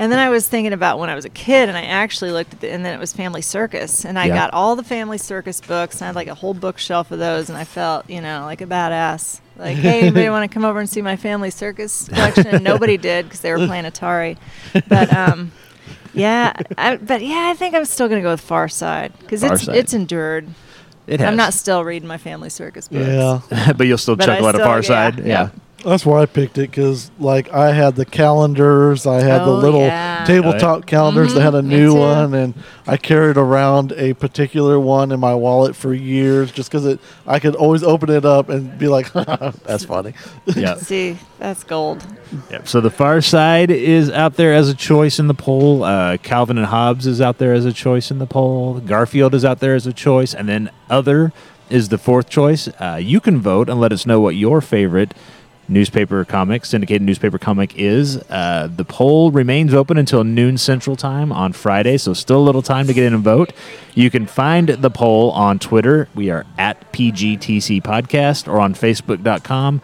[SPEAKER 3] And then I was thinking about when I was a kid, and I actually looked at the, and then it was Family Circus, and I
[SPEAKER 1] Yeah.
[SPEAKER 3] got all the Family Circus books, and I had like a whole bookshelf of those, and I felt, you know, like a badass. Like, hey, anybody <laughs> want to come over and see my Family Circus collection? And nobody did because they were playing Atari. But um, yeah, I, but yeah, I think I'm still gonna go with Far Side because it's
[SPEAKER 1] Side.
[SPEAKER 3] it's endured.
[SPEAKER 1] It has.
[SPEAKER 3] I'm not still reading my Family Circus books.
[SPEAKER 2] Yeah. <laughs>
[SPEAKER 1] but you'll still
[SPEAKER 3] But
[SPEAKER 1] chuckle
[SPEAKER 3] I
[SPEAKER 1] at a
[SPEAKER 3] still-
[SPEAKER 1] far
[SPEAKER 3] yeah,
[SPEAKER 1] side.
[SPEAKER 3] yeah.
[SPEAKER 1] Yeah.
[SPEAKER 2] That's why I picked it because, like, I had the calendars, I had the
[SPEAKER 3] Oh,
[SPEAKER 2] little
[SPEAKER 3] yeah.
[SPEAKER 2] tabletop calendars. They had a
[SPEAKER 3] Mhm,
[SPEAKER 2] new one, and I carried around a particular one in my wallet for years, just because it. I could always open it up and be like, <laughs> "That's funny."
[SPEAKER 1] Yeah. <laughs>
[SPEAKER 3] See, that's gold.
[SPEAKER 1] Yep. So the Far Side is out there as a choice in the poll. Uh, Calvin and Hobbes is out there as a choice in the poll. Garfield is out there as a choice, and then other is the fourth choice. Uh, you can vote and let us know what your favorite newspaper comic, syndicated newspaper comic is. Uh, the poll remains open until noon Central Time on Friday, so still a little time to get in and vote. You can find the poll on Twitter. We are at PGTC Podcast or on Facebook.com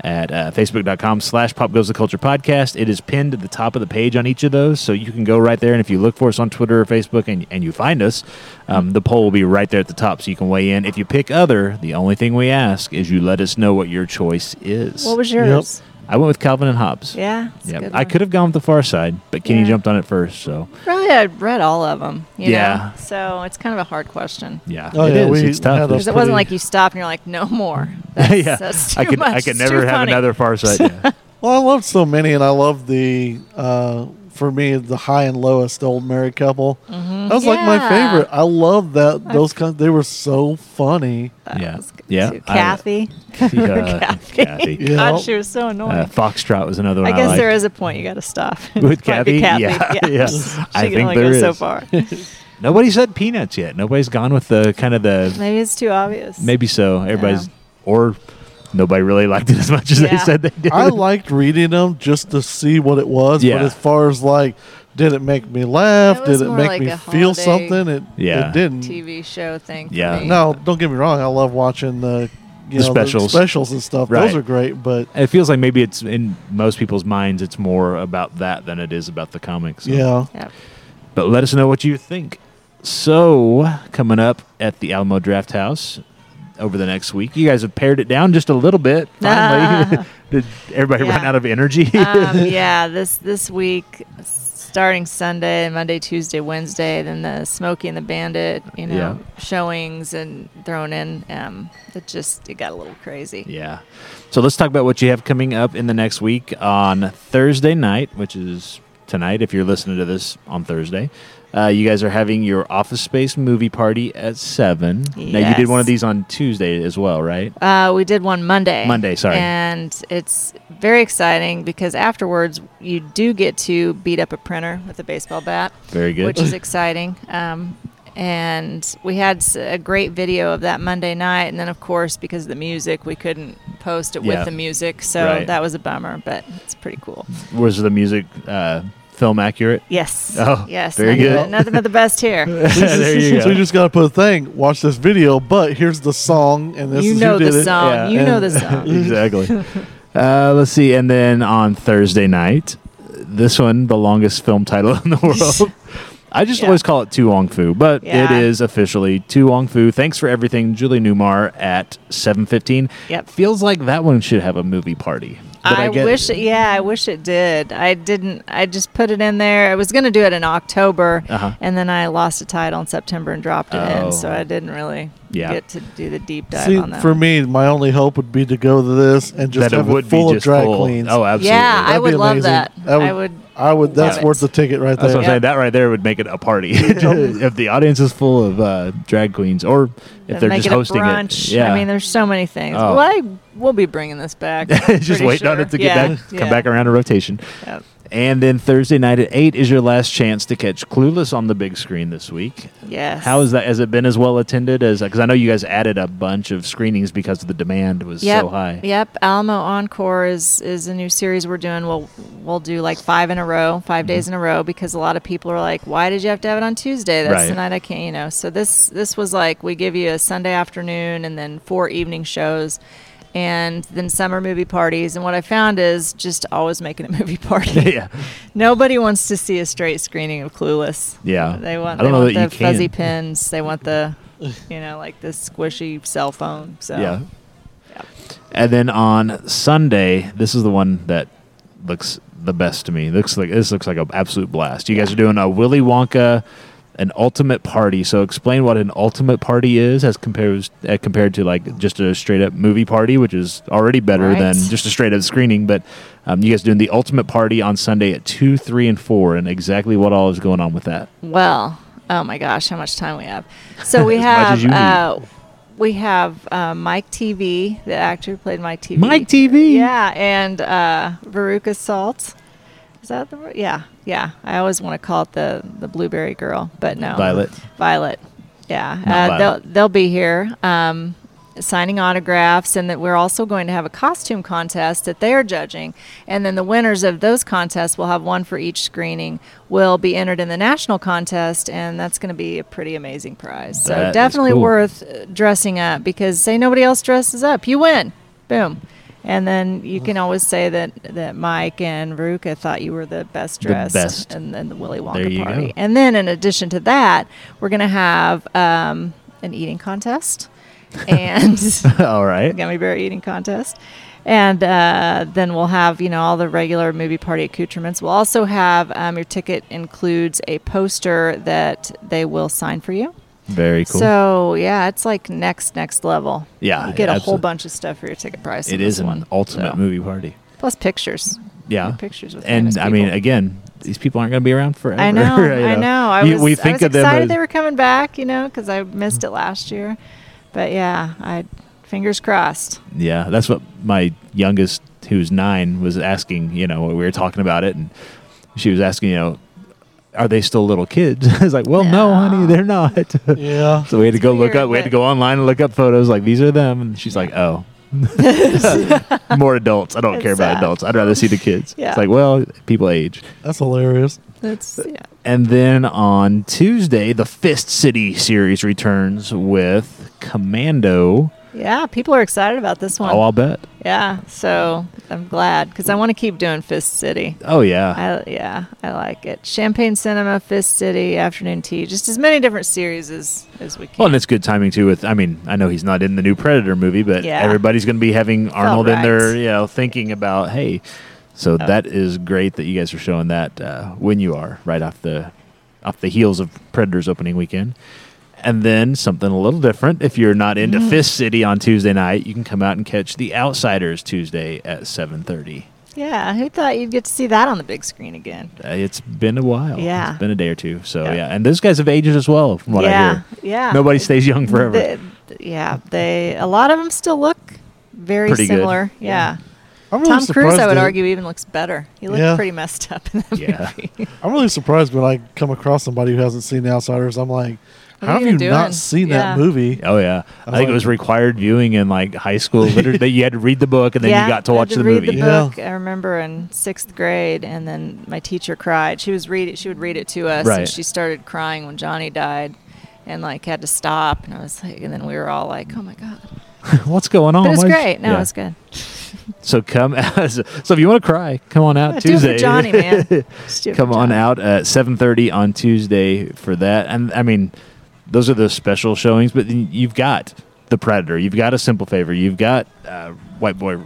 [SPEAKER 1] at uh, facebook.com slash pop goes the culture podcast. It is pinned at the top of the page on each of those so you can go right there and if you look for us on twitter or facebook and, and you find us um, the poll will be right there at the top so you can weigh in. If you pick other the only thing we ask is you let us know what your choice is.
[SPEAKER 3] What was yours?
[SPEAKER 1] I went with calvin and hobbes
[SPEAKER 3] Yeah. it's a
[SPEAKER 1] Yep.
[SPEAKER 3] good
[SPEAKER 1] i could have gone with the far side but kenny
[SPEAKER 3] Yeah.
[SPEAKER 1] jumped on it first so
[SPEAKER 3] really, I read all of them. You
[SPEAKER 1] Yeah.
[SPEAKER 3] Know? So it's kind of a hard question.
[SPEAKER 1] yeah
[SPEAKER 2] Oh,
[SPEAKER 1] it
[SPEAKER 2] yeah,
[SPEAKER 1] is.
[SPEAKER 2] we
[SPEAKER 1] it's tough
[SPEAKER 2] had a-
[SPEAKER 3] Because it wasn't like you stopped and you're like, no more. <laughs> That's,
[SPEAKER 1] yeah
[SPEAKER 3] that's
[SPEAKER 1] i
[SPEAKER 3] too
[SPEAKER 1] could
[SPEAKER 3] much.
[SPEAKER 1] i could never have
[SPEAKER 3] funny.
[SPEAKER 1] another far side yeah. <laughs>
[SPEAKER 2] Well, I loved so many, and I loved the. Uh, for me, the high and lowest old married couple. That was like my favorite. I love that those kinds. They were so funny.
[SPEAKER 3] That
[SPEAKER 1] Yeah.
[SPEAKER 3] was good
[SPEAKER 1] Yeah,
[SPEAKER 3] too.
[SPEAKER 1] I-
[SPEAKER 3] Cathy.
[SPEAKER 1] Yeah,
[SPEAKER 3] Cathy.
[SPEAKER 1] Cathy. <laughs>
[SPEAKER 2] Yeah.
[SPEAKER 3] God, she was so annoying.
[SPEAKER 1] Uh, Foxtrot was another one.
[SPEAKER 3] I
[SPEAKER 1] one.
[SPEAKER 3] guess
[SPEAKER 1] liked.
[SPEAKER 3] there is a point you got to stop. <laughs>
[SPEAKER 1] With
[SPEAKER 3] Might be
[SPEAKER 1] Cathy?
[SPEAKER 3] Cathy.
[SPEAKER 1] Yeah, <laughs> yeah.
[SPEAKER 3] She
[SPEAKER 1] I
[SPEAKER 3] can
[SPEAKER 1] think
[SPEAKER 3] only
[SPEAKER 1] there
[SPEAKER 3] go so far.
[SPEAKER 1] Nobody said peanuts yet. Nobody's gone with the kind of the
[SPEAKER 3] Maybe it's too obvious.
[SPEAKER 1] maybe so. Everybody's
[SPEAKER 3] Yeah.
[SPEAKER 1] or nobody really liked it as much as they said they did.
[SPEAKER 2] I liked reading them just to see what it was.
[SPEAKER 1] Yeah.
[SPEAKER 2] But as far as like, did it make me laugh?
[SPEAKER 3] It
[SPEAKER 2] Did it make
[SPEAKER 3] like
[SPEAKER 2] me feel something? It,
[SPEAKER 1] Yeah.
[SPEAKER 2] it didn't.
[SPEAKER 3] TV show thing. for
[SPEAKER 1] Yeah.
[SPEAKER 3] me.
[SPEAKER 2] No, don't get me wrong. I love watching the you
[SPEAKER 1] The
[SPEAKER 2] know,
[SPEAKER 1] specials.
[SPEAKER 2] specials and stuff.
[SPEAKER 1] Right.
[SPEAKER 2] Those are great. But
[SPEAKER 1] it feels like maybe it's in most people's minds. It's more about that than it is about the comics. so.
[SPEAKER 2] yeah,
[SPEAKER 3] Yep.
[SPEAKER 1] But let us know what you think. So coming up at the Alamo Drafthouse over the next week, you guys have pared it down just a little bit. <laughs> Finally, <laughs> did everybody run out of energy?
[SPEAKER 3] um, <laughs> yeah, this this week, starting Sunday, Monday, Tuesday, Wednesday, then the Smokey and the Bandit, you know,
[SPEAKER 1] Yeah.
[SPEAKER 3] showings and thrown in. Um, it just it got a little crazy.
[SPEAKER 1] Yeah. So let's talk about what you have coming up in the next week on Thursday night, which is tonight if you're listening to this on Thursday. Uh, you guys are having your Office Space movie party at 7. Now, you did one of these on Tuesday as well, right?
[SPEAKER 3] Uh, we did one Monday.
[SPEAKER 1] Monday, sorry.
[SPEAKER 3] And it's very exciting because afterwards you do get to beat up a printer with a baseball bat.
[SPEAKER 1] Very good.
[SPEAKER 3] which is <laughs> exciting. Um, and we had a great video of that Monday night, and then of course because of the music, we couldn't post it
[SPEAKER 1] Yeah.
[SPEAKER 3] with the music, so
[SPEAKER 1] Right.
[SPEAKER 3] that was a bummer. But it's pretty cool.
[SPEAKER 1] Was the music uh, film accurate?
[SPEAKER 3] Yes.
[SPEAKER 1] Oh,
[SPEAKER 3] yes.
[SPEAKER 1] very
[SPEAKER 3] nothing
[SPEAKER 1] good.
[SPEAKER 3] But, nothing but the best here. <laughs> <laughs>
[SPEAKER 1] there you
[SPEAKER 2] so you just got to put a thing. Watch this video, but here's the song, and this
[SPEAKER 3] you
[SPEAKER 2] is
[SPEAKER 3] know
[SPEAKER 2] who did
[SPEAKER 3] the
[SPEAKER 2] it.
[SPEAKER 3] song.
[SPEAKER 1] Yeah.
[SPEAKER 3] You know the song. <laughs>
[SPEAKER 1] exactly. Uh, let's see. And then on Thursday night, this one, the longest film title in the world. I just
[SPEAKER 3] Yeah.
[SPEAKER 1] always call it To Wong Foo, but it
[SPEAKER 3] Yeah.
[SPEAKER 1] is officially To Wong Foo. Thanks for everything, Julie Newmar at seven fifteen.
[SPEAKER 3] Yep.
[SPEAKER 1] Feels like that one should have a movie party. But
[SPEAKER 3] I, wish, it, yeah, I wish it did. I didn't. I just put it in there. I was going to do it in October,
[SPEAKER 1] Uh-huh.
[SPEAKER 3] and then I lost a title in September and dropped it
[SPEAKER 1] Oh.
[SPEAKER 3] in, so I didn't really
[SPEAKER 1] Yeah.
[SPEAKER 3] get to do the deep dive
[SPEAKER 2] See,
[SPEAKER 3] on that.
[SPEAKER 2] for
[SPEAKER 3] one.
[SPEAKER 2] me, my only hope would be to go to this and just
[SPEAKER 1] that
[SPEAKER 2] have
[SPEAKER 1] it would
[SPEAKER 2] it full
[SPEAKER 1] be
[SPEAKER 2] of
[SPEAKER 1] just
[SPEAKER 2] drag
[SPEAKER 1] full.
[SPEAKER 2] queens.
[SPEAKER 1] Oh, absolutely.
[SPEAKER 3] yeah, I
[SPEAKER 2] That'd be
[SPEAKER 3] would love that.
[SPEAKER 2] That would-
[SPEAKER 3] I would.
[SPEAKER 2] I would. That's worth
[SPEAKER 3] it.
[SPEAKER 2] the ticket right there.
[SPEAKER 1] That's
[SPEAKER 2] there.
[SPEAKER 1] what I'm
[SPEAKER 3] Yeah.
[SPEAKER 1] saying. That right there would make it a party. <laughs> <laughs> if the audience is full of uh, drag queens, or if
[SPEAKER 3] then
[SPEAKER 1] they're just
[SPEAKER 3] it
[SPEAKER 1] hosting
[SPEAKER 3] brunch.
[SPEAKER 1] it. Yeah.
[SPEAKER 3] I mean, there's so many things.
[SPEAKER 1] Oh.
[SPEAKER 3] Well, I will be bringing this back. <laughs>
[SPEAKER 1] just
[SPEAKER 3] pretty
[SPEAKER 1] waiting on it to get
[SPEAKER 3] Yeah,
[SPEAKER 1] back, come
[SPEAKER 3] yeah.
[SPEAKER 1] back around to rotation.
[SPEAKER 3] Yep.
[SPEAKER 1] And then Thursday night at 8 is your last chance to catch Clueless on the big screen this week.
[SPEAKER 3] Yes.
[SPEAKER 1] How is that? Has it been as well attended as? Because I know you guys added a bunch of screenings because the demand was
[SPEAKER 3] Yep.
[SPEAKER 1] so high.
[SPEAKER 3] Yep. Alamo Encore is is a new series we're doing. We'll we'll do like five in a row, 5
[SPEAKER 1] Mm-hmm.
[SPEAKER 3] days in a row, because a lot of people are like, "Why did you have to have it on Tuesday? That's
[SPEAKER 1] Right.
[SPEAKER 3] the night I can't." You know. So this this was like we give you a Sunday afternoon and then four evening shows. And then summer movie parties, and what I found is just always making a movie <laughs> party.
[SPEAKER 1] yeah,
[SPEAKER 3] Nobody wants to see a straight screening of Clueless.
[SPEAKER 1] yeah.
[SPEAKER 3] They want, they want the
[SPEAKER 1] you can.
[SPEAKER 3] fuzzy pins. They want the, <laughs> you know, like the squishy cell phone. So
[SPEAKER 1] Yeah.
[SPEAKER 3] Yeah.
[SPEAKER 1] And then on Sunday, this is the one that looks the best to me. Looks like this looks like an absolute blast. You guys are doing a Willy Wonka, an ultimate party. So explain what an ultimate party is as compared uh, compared to like just a straight up movie party, which is already better
[SPEAKER 3] Right.
[SPEAKER 1] than just a straight up screening. But um, you guys doing the ultimate party on Sunday at two, three, and four, and exactly what all is going on with that.
[SPEAKER 3] Well, oh my gosh, how much time we have? So we <laughs> have
[SPEAKER 1] as you need.
[SPEAKER 3] uh, we have uh, Mike Teevee, the actor who played Mike Teevee.
[SPEAKER 1] Mike Teevee.
[SPEAKER 3] Yeah, and uh, Veruca Salt. Is that the word? Yeah, yeah. I always want to call it the the blueberry girl, but no.
[SPEAKER 1] Violet.
[SPEAKER 3] Violet. Yeah, uh,
[SPEAKER 1] Violet.
[SPEAKER 3] they'll they'll be here. Um, signing autographs and that we're also going to have a costume contest that they are judging and then the winners of those contests will have one for each screening will be entered in the national contest and that's going to be a pretty amazing prize so definitely
[SPEAKER 1] cool.
[SPEAKER 3] worth uh, dressing up because say nobody else dresses up you win boom and then you can always say that, that Mike and Veruca thought you were the best
[SPEAKER 1] The
[SPEAKER 3] dressed
[SPEAKER 1] best.
[SPEAKER 3] and then the Willy Wonka party.
[SPEAKER 1] go.
[SPEAKER 3] And then in addition to that, we're going to have um, an eating contest and <laughs>
[SPEAKER 1] all right. <laughs>
[SPEAKER 3] gummy bear eating contest. And uh, then we'll have, you know, all the regular movie party accoutrements. We'll also have um, your ticket includes a poster that they will sign for you.
[SPEAKER 1] Very cool.
[SPEAKER 3] So yeah, it's like next next level.
[SPEAKER 1] Yeah,
[SPEAKER 3] you get a whole bunch of stuff for your ticket price.
[SPEAKER 1] It is an
[SPEAKER 3] one.
[SPEAKER 1] ultimate
[SPEAKER 3] So-
[SPEAKER 1] movie party.
[SPEAKER 3] plus pictures.
[SPEAKER 1] Yeah.
[SPEAKER 3] Pictures with
[SPEAKER 1] and I mean, again, these people aren't going to be around forever.
[SPEAKER 3] I know, <laughs>
[SPEAKER 1] you
[SPEAKER 3] I know. I was,
[SPEAKER 1] we
[SPEAKER 3] I was
[SPEAKER 1] of them
[SPEAKER 3] excited they were coming back, you know, because I missed it last year. But yeah, I fingers crossed.
[SPEAKER 1] Yeah, that's what my youngest, who's nine, was asking. You know, we were talking about it, and she was asking, you know, are they still little kids? <laughs> I was like, well, no,
[SPEAKER 3] No.
[SPEAKER 1] honey, they're not.
[SPEAKER 2] Yeah. <laughs>
[SPEAKER 1] so we had to go look up. We had to go online and look up photos. Like these are them, and she's like, oh. <laughs> More adults. I don't
[SPEAKER 3] It's
[SPEAKER 1] care about adults. I'd rather see the kids.
[SPEAKER 3] Yeah.
[SPEAKER 1] It's like, well, people age.
[SPEAKER 2] That's hilarious.
[SPEAKER 3] That's yeah.
[SPEAKER 1] And then on Tuesday, the Fist City series returns with Commando.
[SPEAKER 3] Yeah, people are excited about this one.
[SPEAKER 1] Oh, I'll bet.
[SPEAKER 3] yeah, so I'm glad because I want to keep doing Fist City.
[SPEAKER 1] Oh, yeah.
[SPEAKER 3] I, yeah, I like it. Champagne Cinema, Fist City, Afternoon Tea, just as many different series as, as we can.
[SPEAKER 1] Well, and it's good timing too. With I mean, I know he's not in the new Predator movie, but
[SPEAKER 3] Yeah.
[SPEAKER 1] everybody's going to be having Arnold in there, you know, thinking about hey. So
[SPEAKER 3] Oh.
[SPEAKER 1] that is great that you guys are showing that uh, when you are right off the off the heels of Predators opening weekend. And then something a little different. If you're not into
[SPEAKER 3] Mm.
[SPEAKER 1] Fist City on Tuesday night, you can come out and catch The Outsiders Tuesday at 7:30.
[SPEAKER 3] yeah, who thought you'd get to see that on the big screen again?
[SPEAKER 1] Uh, it's been a while.
[SPEAKER 3] Yeah.
[SPEAKER 1] it's been a day or two. So yeah,
[SPEAKER 3] Yeah.
[SPEAKER 1] and those guys have aged as well, from what I hear.
[SPEAKER 3] yeah.
[SPEAKER 1] Nobody stays young forever.
[SPEAKER 3] They- yeah, they a lot of them still look very
[SPEAKER 1] Pretty good.
[SPEAKER 3] similar. Yeah.
[SPEAKER 2] I'm really
[SPEAKER 3] Tom Cruise, I would argue, even looks better. He looked
[SPEAKER 2] Yeah.
[SPEAKER 3] pretty messed up in that
[SPEAKER 1] Yeah.
[SPEAKER 3] movie.
[SPEAKER 2] I'm really surprised when I come across somebody who hasn't seen The Outsiders. I'm like,
[SPEAKER 3] What
[SPEAKER 2] how have
[SPEAKER 3] you
[SPEAKER 2] you
[SPEAKER 3] doing?
[SPEAKER 2] not seen
[SPEAKER 3] Yeah.
[SPEAKER 2] that movie?
[SPEAKER 1] Oh yeah, I think it was required viewing in like high school. Literally, <laughs> that you had to read the book and then
[SPEAKER 3] yeah,
[SPEAKER 1] you got to
[SPEAKER 3] I had
[SPEAKER 1] watch the
[SPEAKER 3] read
[SPEAKER 1] movie.
[SPEAKER 3] the
[SPEAKER 2] Yeah.
[SPEAKER 3] I remember in sixth grade, and then my teacher cried. She was read it. She would read it to us,
[SPEAKER 1] Right.
[SPEAKER 3] and she started crying when Johnny died, and like had to stop. And I was like, and then we were all like, "Oh my god!" <laughs>
[SPEAKER 1] What's going on?
[SPEAKER 3] But it's
[SPEAKER 1] Why-
[SPEAKER 3] great. No,
[SPEAKER 1] Yeah.
[SPEAKER 3] it's good.
[SPEAKER 1] So come. <laughs> as so if you want to cry, come on out
[SPEAKER 3] Yeah, do it for
[SPEAKER 1] Tuesday.
[SPEAKER 3] Johnny, man. Do it
[SPEAKER 1] come
[SPEAKER 3] for
[SPEAKER 1] on
[SPEAKER 3] Johnny.
[SPEAKER 1] out at 7:30 on Tuesday for that. And I mean, those are the special showings. But you've got the Predator. You've got a Simple Favor. You've got uh, White Boy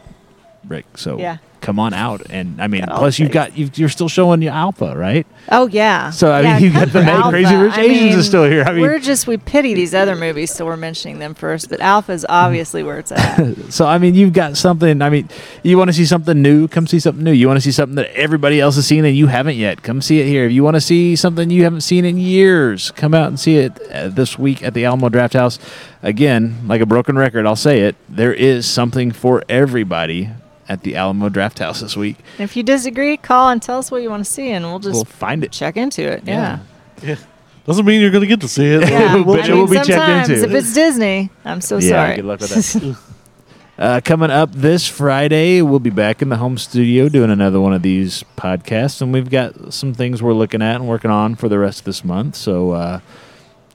[SPEAKER 1] Rick. So
[SPEAKER 3] Yeah.
[SPEAKER 1] Come on out. And I mean,
[SPEAKER 3] all
[SPEAKER 1] plus you've got you've, you're still showing your Alpha, right?
[SPEAKER 3] Oh yeah.
[SPEAKER 1] So I
[SPEAKER 3] Yeah,
[SPEAKER 1] mean, you got the
[SPEAKER 3] Alpha.
[SPEAKER 1] Crazy Rich
[SPEAKER 3] I
[SPEAKER 1] Asians
[SPEAKER 3] mean,
[SPEAKER 1] is still here. I mean,
[SPEAKER 3] we're just we pity these other movies, so we're mentioning them first. But Alpha is obviously where it's at. <laughs>
[SPEAKER 1] So I mean, you've got something. I mean, you want to see something new? Come see something new. You want to see something that everybody else has seen and you haven't yet? Come see it here. If you want to see something you haven't seen in years, come out and see it uh, this week at the Alamo Drafthouse. Again, like a broken record, I'll say it. There is something for everybody at the Alamo Drafthouse this week.
[SPEAKER 3] And if you disagree, call and tell us what you want to see, and we'll just
[SPEAKER 1] we'll find it.
[SPEAKER 3] check into it. Yeah.
[SPEAKER 2] Yeah. Doesn't mean you're going to get to see it.
[SPEAKER 3] Yeah. <laughs>
[SPEAKER 1] But
[SPEAKER 3] I
[SPEAKER 1] it
[SPEAKER 3] mean,
[SPEAKER 1] will be checked
[SPEAKER 3] sometimes
[SPEAKER 1] into.
[SPEAKER 3] if it's Disney, I'm so
[SPEAKER 1] Yeah,
[SPEAKER 3] sorry.
[SPEAKER 1] good luck with <laughs> that. Uh, coming up this Friday, we'll be back in the home studio doing another one of these podcasts, and we've got some things we're looking at and working on for the rest of this month. So, uh,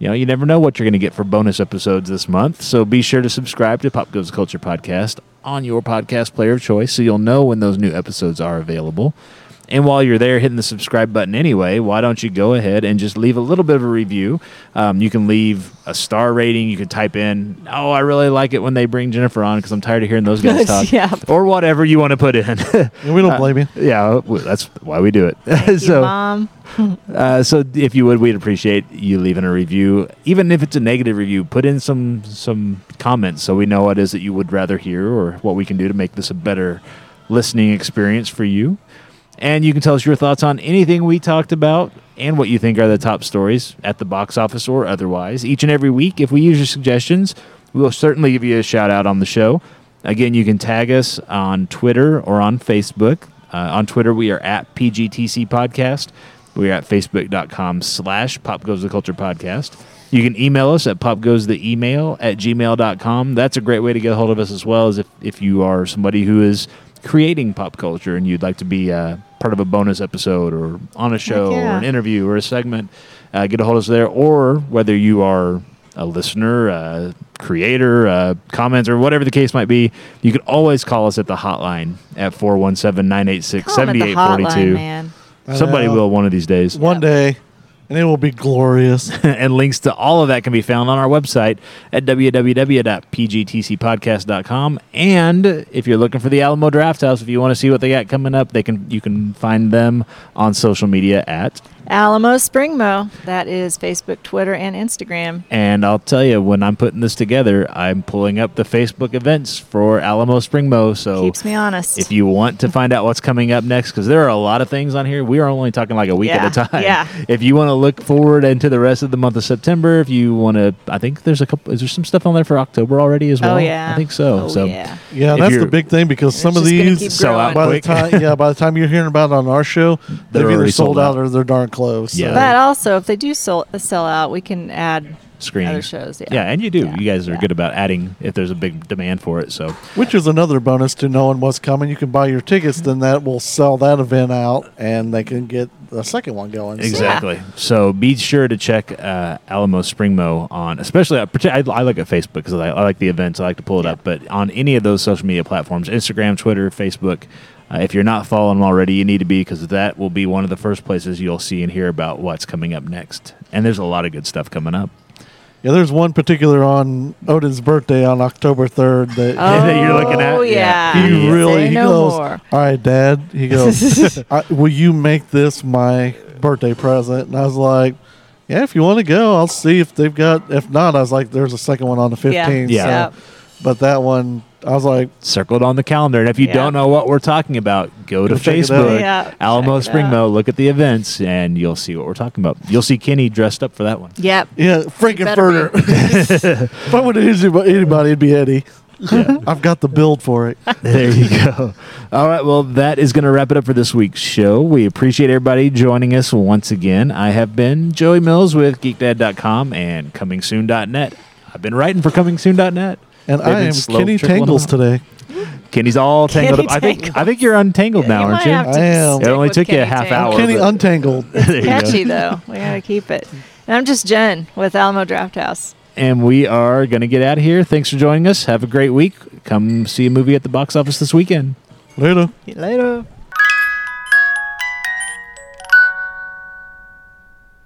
[SPEAKER 1] you know, you never know what you're going to get for bonus episodes this month. So be sure to subscribe to Pop Goes Culture Podcast on your podcast player of choice so you'll know when those new episodes are available. And while you're there hitting the subscribe button anyway, why don't you go ahead and just leave a little bit of a review? Um, you can leave a star rating. You can type in, oh, I really like it when they bring Jennifer on because I'm tired of hearing those guys <laughs> talk.
[SPEAKER 3] Yeah.
[SPEAKER 1] Or whatever you want to put in. <laughs>
[SPEAKER 2] We don't blame you.
[SPEAKER 1] yeah, that's why we do it.
[SPEAKER 3] Thank <laughs> you,
[SPEAKER 1] so,
[SPEAKER 3] Mom.
[SPEAKER 1] uh, so if you would, we'd appreciate you leaving a review, even if it's a negative review. Put in some some comments so we know what it is that you would rather hear or what we can do to make this a better listening experience for you. And you can tell us your thoughts on anything we talked about and what you think are the top stories at the box office or otherwise. Each and every week, if we use your suggestions, we'll certainly give you a shout out on the show. Again, you can tag us on Twitter or on Facebook. Uh, on Twitter, we are at PGTC Podcast. We are at facebook.com slash Pop Goes the Culture Podcast. You can email us at popgoestheemail at gmail.com. That's a great way to get a hold of us as well as if, if you are somebody who is creating pop culture and you'd like to be uh, part of a bonus episode or on a show or an interview or a segment, uh, get a hold of us there. Or whether you are a listener, a creator, a commenter, whatever the case might be, you can always call us at the hotline at 417 986
[SPEAKER 3] Call 'em at the hotline,
[SPEAKER 1] 7842. Somebody will one of these days.
[SPEAKER 2] One day, and it will be glorious. <laughs>
[SPEAKER 1] and links to all of that can be found on our website at www.pgtcpodcast.com. And if you're looking for the Alamo Drafthouse, if you want to see what they got coming up, they can you can find them on social media at.
[SPEAKER 3] Alamo Springmo. That is Facebook, Twitter, and Instagram.
[SPEAKER 1] And I'll tell you, when I'm putting this together, I'm pulling up the Facebook events for Alamo Springmo. So
[SPEAKER 3] Keeps me honest.
[SPEAKER 1] if you want to find out what's coming up next, because there are a lot of things on here, we are only talking like a week at a time.
[SPEAKER 3] yeah.
[SPEAKER 1] If you want to look forward into the rest of the month of September, if you want to, I think there's a couple. Is there some stuff on there for October already as oh, well?
[SPEAKER 3] oh yeah,
[SPEAKER 1] I think so.
[SPEAKER 3] Oh,
[SPEAKER 1] so
[SPEAKER 3] yeah.
[SPEAKER 2] Yeah, that's the big thing because some of these
[SPEAKER 1] Sell out
[SPEAKER 3] growing.
[SPEAKER 2] by the time yeah by the time you're hearing about it on our show, <laughs> they've
[SPEAKER 1] already
[SPEAKER 2] either sold
[SPEAKER 1] sold
[SPEAKER 2] out
[SPEAKER 1] out.
[SPEAKER 2] or they're darn close.
[SPEAKER 1] Yeah.
[SPEAKER 2] So-
[SPEAKER 3] But also, if they do sell, sell out, we can add
[SPEAKER 1] screenings.
[SPEAKER 3] other shows. Yeah.
[SPEAKER 1] Yeah, and you do.
[SPEAKER 3] Yeah,
[SPEAKER 1] You guys are
[SPEAKER 3] yeah.
[SPEAKER 1] good about adding if there's a big demand for it. So
[SPEAKER 2] Which is another bonus to knowing what's coming. You can buy your tickets, then that will sell that event out, and they can get the second one going. So-
[SPEAKER 1] Exactly. So be sure to check uh, Alamo Springmo on, especially uh, partic- I, I look at Facebook because I, I like the events. I like to pull it
[SPEAKER 3] Yeah.
[SPEAKER 1] up. But on any of those social media platforms, Instagram, Twitter, Facebook, uh, if you're not following them already, you need to be because that will be one of the first places you'll see and hear about what's coming up next. And there's a lot of good stuff coming up.
[SPEAKER 2] Yeah, there's one particular on Odin's birthday on October 3rd that
[SPEAKER 3] Oh, <laughs>
[SPEAKER 1] that you're looking at?
[SPEAKER 3] Oh,
[SPEAKER 1] Yeah.
[SPEAKER 2] he really
[SPEAKER 3] Say
[SPEAKER 2] he
[SPEAKER 3] no
[SPEAKER 2] goes,
[SPEAKER 3] more.
[SPEAKER 2] All right, Dad. He goes, <laughs> I, Will you make this my birthday present? And I was like, Yeah, if you want to go, I'll see if they've got. If not, I was like, There's a second one on the 15th.
[SPEAKER 1] Yeah.
[SPEAKER 2] so- But that one, I was like,
[SPEAKER 1] Circled on the calendar. And if you
[SPEAKER 3] Yeah.
[SPEAKER 1] don't know what we're talking about, go, to
[SPEAKER 2] Go check it out.
[SPEAKER 1] Facebook,
[SPEAKER 3] Yeah,
[SPEAKER 1] Alamo
[SPEAKER 3] check it out.
[SPEAKER 1] Springmo, look at the events, and you'll see what we're talking about. You'll see Kenny dressed up for that one.
[SPEAKER 3] Yep.
[SPEAKER 2] Yeah,
[SPEAKER 3] Better
[SPEAKER 2] Frank-N-Furter.
[SPEAKER 3] be. <laughs>
[SPEAKER 2] if I would have used anybody, it'd be Eddie. <laughs> I've got the build for it.
[SPEAKER 1] There you go. All right. Well, that is going to wrap it up for this week's show. We appreciate everybody joining us once again. I have been Joey Mills with GeekDad.com and ComingSoon.net. I've been writing for ComingSoon.net.
[SPEAKER 2] And
[SPEAKER 1] They've
[SPEAKER 2] I am
[SPEAKER 1] slow
[SPEAKER 2] Kenny Tangles today.
[SPEAKER 1] Kenny's all tangled
[SPEAKER 3] Kenny
[SPEAKER 1] up. I think. I think you're untangled now,
[SPEAKER 3] you
[SPEAKER 1] aren't you?
[SPEAKER 2] I am.
[SPEAKER 1] It only
[SPEAKER 3] with
[SPEAKER 1] took you a half
[SPEAKER 3] Tangle.
[SPEAKER 1] hour.
[SPEAKER 2] Kenny Untangled. <laughs>
[SPEAKER 1] There you go.
[SPEAKER 3] Catchy though. We gotta keep it. And I'm just Jen with Alamo Drafthouse.
[SPEAKER 1] And we are going to get out of here. Thanks for joining us. Have a great week. Come see a movie at the box office this weekend.
[SPEAKER 2] Later.
[SPEAKER 3] Later.